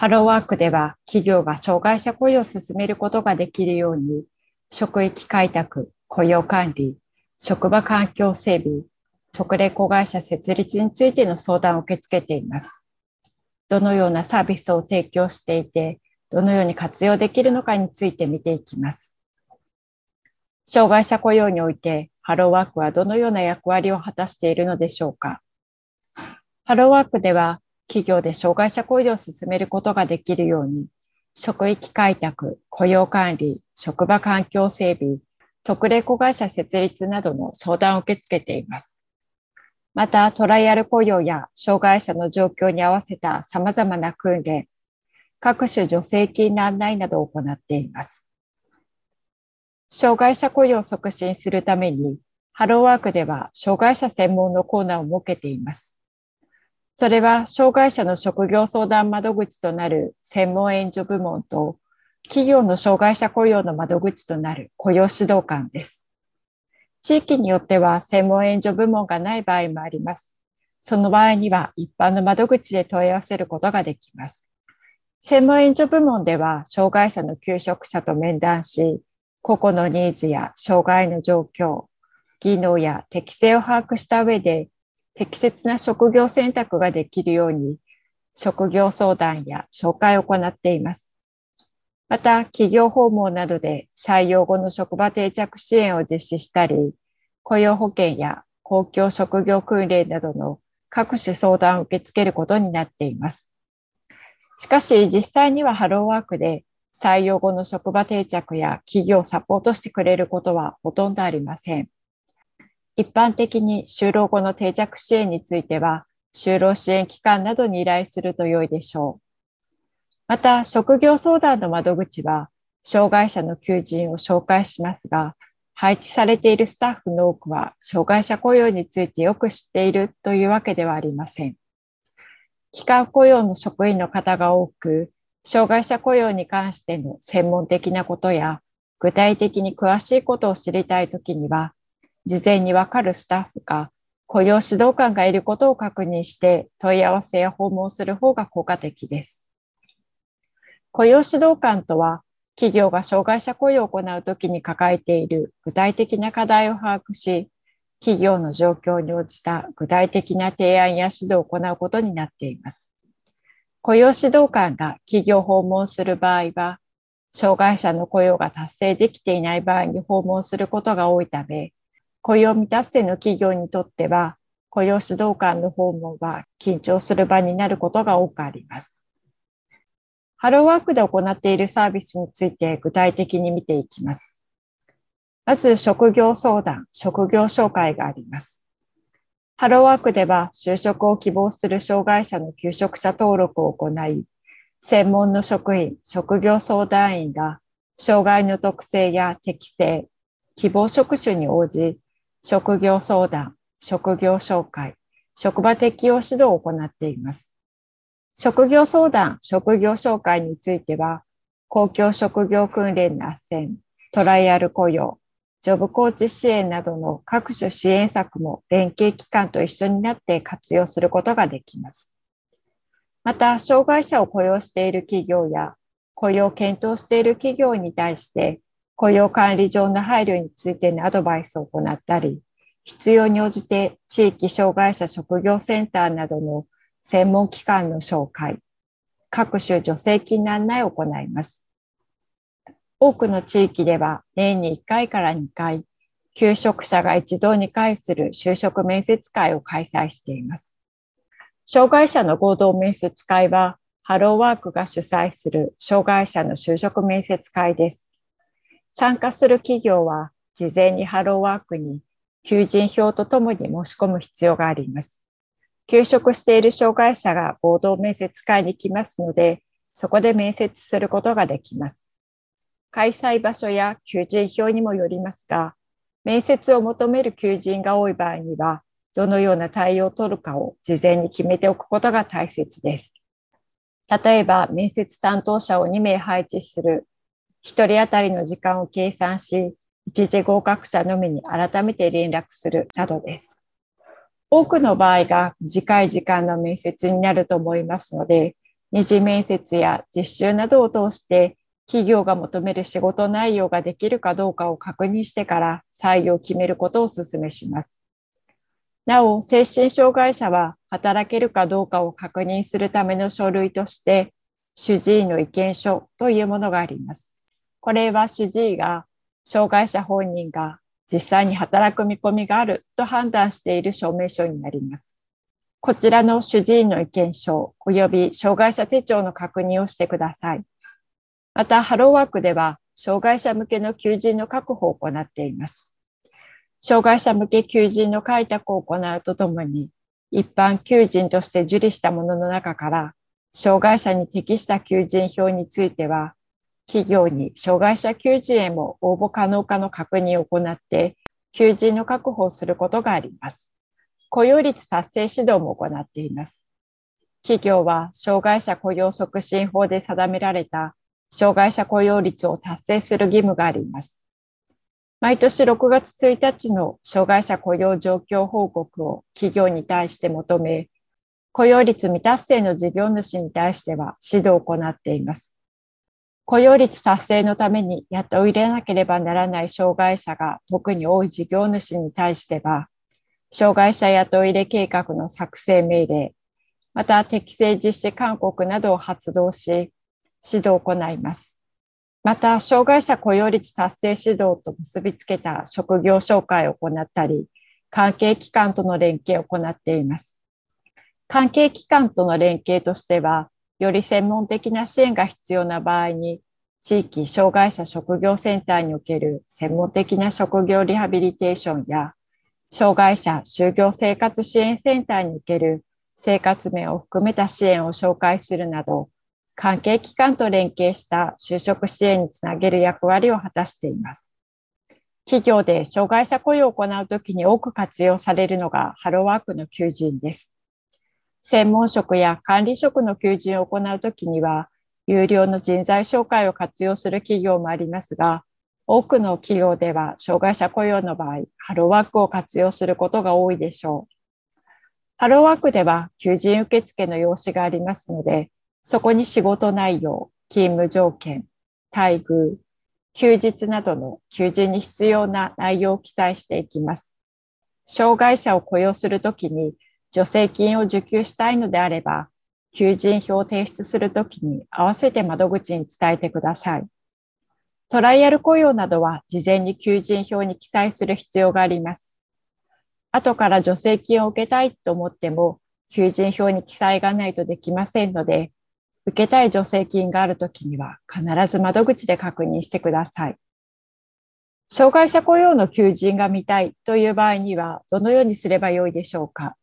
ハローワークでは企業が障害者雇用を進めることができるように、職域開拓、雇用管理、職場環境整備、特例子会社設立についての相談を受け付けています。どのようなサービスを提供していて、どのように活用できるのかについて見ていきます。障害者雇用において、ハローワークはどのような役割を果たしているのでしょうか。ハローワークでは企業で障害者雇用を進めることができるように、職域開拓、雇用管理、職場環境整備、特例子会社設立などの相談を受け付けています。また、トライアル雇用や障害者の状況に合わせた様々な訓練、各種助成金の案内などを行っています。障害者雇用を促進するために、ハローワークでは障害者専門のコーナーを設けています。それは障害者の職業相談窓口となる専門援助部門と企業の障害者雇用の窓口となる雇用指導官です。地域によっては専門援助部門がない場合もあります。その場合には一般の窓口で問い合わせることができます。専門援助部門では障害者の求職者と面談し、個々のニーズや障害の状況、技能や適性を把握した上で適切な職業選択ができるように、職業相談や紹介を行っています。また、企業訪問などで採用後の職場定着支援を実施したり、雇用保険や公共職業訓練などの各種相談を受け付けることになっています。しかし、実際にはハローワークで採用後の職場定着や企業をサポートしてくれることはほとんどありません。一般的に就労後の定着支援については、就労支援機関などに依頼すると良いでしょう。また、職業相談の窓口は、障害者の求人を紹介しますが、配置されているスタッフの多くは、障害者雇用についてよく知っているというわけではありません。機関雇用の職員の方が多く、障害者雇用に関しての専門的なことや、具体的に詳しいことを知りたいときには、事前にわかるスタッフか雇用指導官がいることを確認して問い合わせや訪問する方が効果的です。雇用指導官とは企業が障害者雇用を行うときに抱えている具体的な課題を把握し、企業の状況に応じた具体的な提案や指導を行うことになっています。雇用指導官が企業を訪問する場合は、障害者の雇用が達成できていない場合に訪問することが多いため、雇用未達成の企業にとっては、雇用指導官の訪問は緊張する場になることが多くあります。ハローワークで行っているサービスについて具体的に見ていきます。まず、職業相談、職業紹介があります。ハローワークでは就職を希望する障害者の求職者登録を行い、専門の職員、職業相談員が障害の特性や適性、希望職種に応じ、職業相談、職業紹介、職場適用指導を行っています。職業相談、職業紹介については、公共職業訓練の斡旋、トライアル雇用、ジョブコーチ支援などの各種支援策も連携機関と一緒になって活用することができます。また、障害者を雇用している企業や雇用を検討している企業に対して雇用管理上の配慮についてのアドバイスを行ったり、必要に応じて地域障害者職業センターなどの専門機関の紹介、各種助成金の案内を行います。多くの地域では年に1回から2回、求職者が一堂に会する就職面接会を開催しています。障害者の合同面接会は、ハローワークが主催する障害者の就職面接会です。参加する企業は、事前にハローワークに求人票とともに申し込む必要があります。休職している障害者が合同面接会に来ますので、そこで面接することができます。開催場所や求人票にもよりますが、面接を求める求人が多い場合には、どのような対応を取るかを事前に決めておくことが大切です。例えば、面接担当者を2名配置する、1人当たりの時間を計算し、一時合格者のみに改めて連絡するなどです。多くの場合が短い時間の面接になると思いますので、二次面接や実習などを通して企業が求める仕事内容ができるかどうかを確認してから採用を決めることをお勧めします。なお、精神障害者は働けるかどうかを確認するための書類として、主治医の意見書というものがあります。これは主治医が障害者本人が実際に働く見込みがあると判断している証明書になります。こちらの主治医の意見書及び障害者手帳の確認をしてください。また、ハローワークでは、障害者向けの求人の確保を行っています。障害者向け求人の開拓を行うとともに、一般求人として受理したものの中から、障害者に適した求人票については、企業に障害者求人へも応募可能かの確認を行って、求人の確保をすることがあります。雇用率達成指導も行っています。企業は障害者雇用促進法で定められた障害者雇用率を達成する義務があります。毎年6月1日の障害者雇用状況報告を企業に対して求め、雇用率未達成の事業主に対しては指導を行っています。雇用率達成のために雇い入れなければならない障害者が特に多い事業主に対しては、障害者雇い入れ計画の作成命令、また適正実施勧告などを発動し、指導を行います。また、障害者雇用率達成指導と結びつけた職業紹介を行ったり、関係機関との連携を行っています。関係機関との連携としては、より専門的な支援が必要な場合に、地域障害者職業センターにおける専門的な職業リハビリテーションや、障害者就業生活支援センターにおける生活面を含めた支援を紹介するなど、関係機関と連携した就職支援につなげる役割を果たしています。企業で障害者雇用を行うときに多く活用されるのがハローワークの求人です。専門職や管理職の求人を行うときには、有料の人材紹介を活用する企業もありますが、多くの企業では障害者雇用の場合、ハローワークを活用することが多いでしょう。ハローワークでは求人受付の用紙がありますので、そこに仕事内容、勤務条件、待遇、休日などの求人に必要な内容を記載していきます。障害者を雇用するときに助成金を受給したいのであれば、求人票を提出するときに合わせて窓口に伝えてください。トライアル雇用などは事前に求人票に記載する必要があります。後から助成金を受けたいと思っても、求人票に記載がないとできませんので、受けたい助成金があるときには必ず窓口で確認してください。障害者雇用の求人が見たいという場合にはどのようにすればよいでしょうか？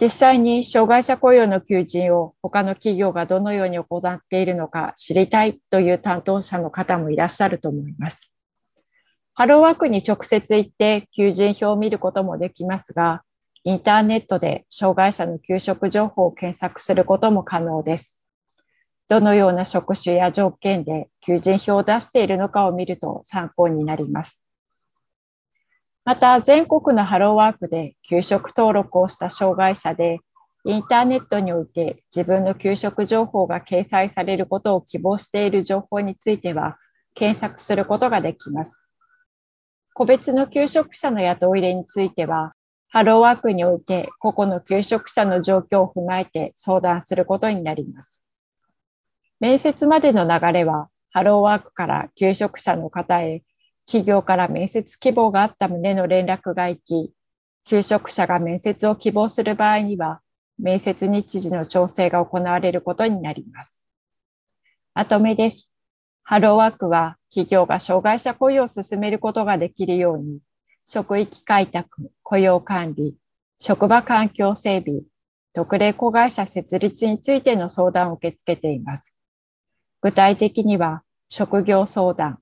実際に障害者雇用の求人を他の企業がどのように行っているのか知りたいという担当者の方もいらっしゃると思います。ハローワークに直接行って求人票を見ることもできますが、インターネットで障害者の給食情報を検索することも可能です。どのような職種や条件で求人票を出しているのかを見ると参考になります。また、全国のハローワークで給食登録をした障害者で、インターネットにおいて自分の給食情報が掲載されることを希望している情報については、検索することができます。個別の求職者の雇い入れについては、ハローワークにおいて個々の求職者の状況を踏まえて相談することになります。面接までの流れは、ハローワークから求職者の方へ、企業から面接希望があった旨の連絡が行き、求職者が面接を希望する場合には、面接日時の調整が行われることになります。まとめです。ハローワークは企業が障害者雇用を進めることができるように、職域開拓、雇用管理、職場環境整備、特例子会社設立についての相談を受け付けています。具体的には、職業相談、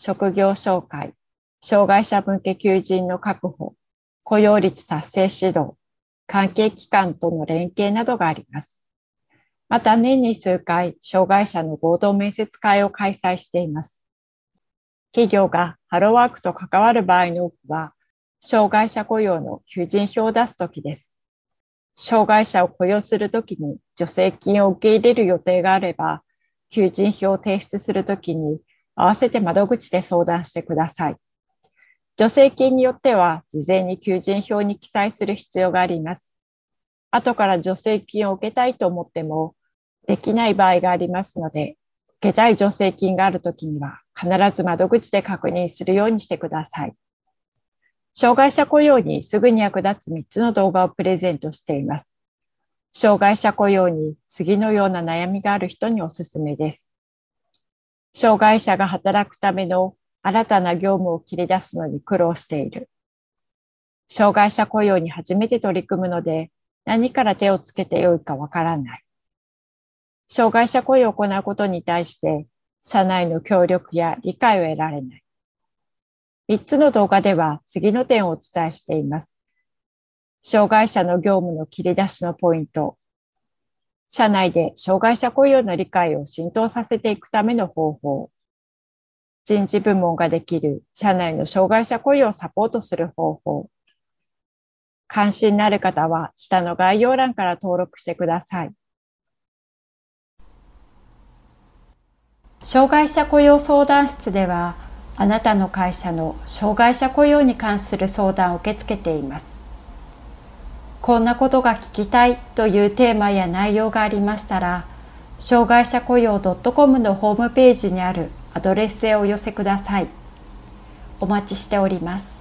職業紹介、障害者向け求人の確保、雇用率達成指導、関係機関との連携などがあります。また年に数回、障害者の合同面接会を開催しています。企業がハローワークと関わる場合の多くは、障害者雇用の求人票を出すときです。障害者を雇用するときに助成金を受け入れる予定があれば、求人票を提出するときに合わせて窓口で相談してください。助成金によっては事前に求人票に記載する必要があります。後から助成金を受けたいと思ってもできない場合がありますので、受けたい助成金があるときには必ず窓口で確認するようにしてください。障害者雇用にすぐに役立つ3つの動画をプレゼントしています。障害者雇用に次のような悩みがある人におすすめです。障害者が働くための新たな業務を切り出すのに苦労している。障害者雇用に初めて取り組むので何から手をつけてよいかわからない。障害者雇用を行うことに対して、社内の協力や理解を得られない。3つの動画では次の点をお伝えしています。障害者の業務の切り出しのポイント。社内で障害者雇用の理解を浸透させていくための方法。人事部門ができる社内の障害者雇用をサポートする方法。関心のある方は下の概要欄から登録してください。障害者雇用相談室ではあなたの会社の障害者雇用に関する相談を受け付けていますこんなことが聞きたいというテーマや内容がありましたら障害者雇用 .com のホームページにあるアドレスへお寄せください。お待ちしております。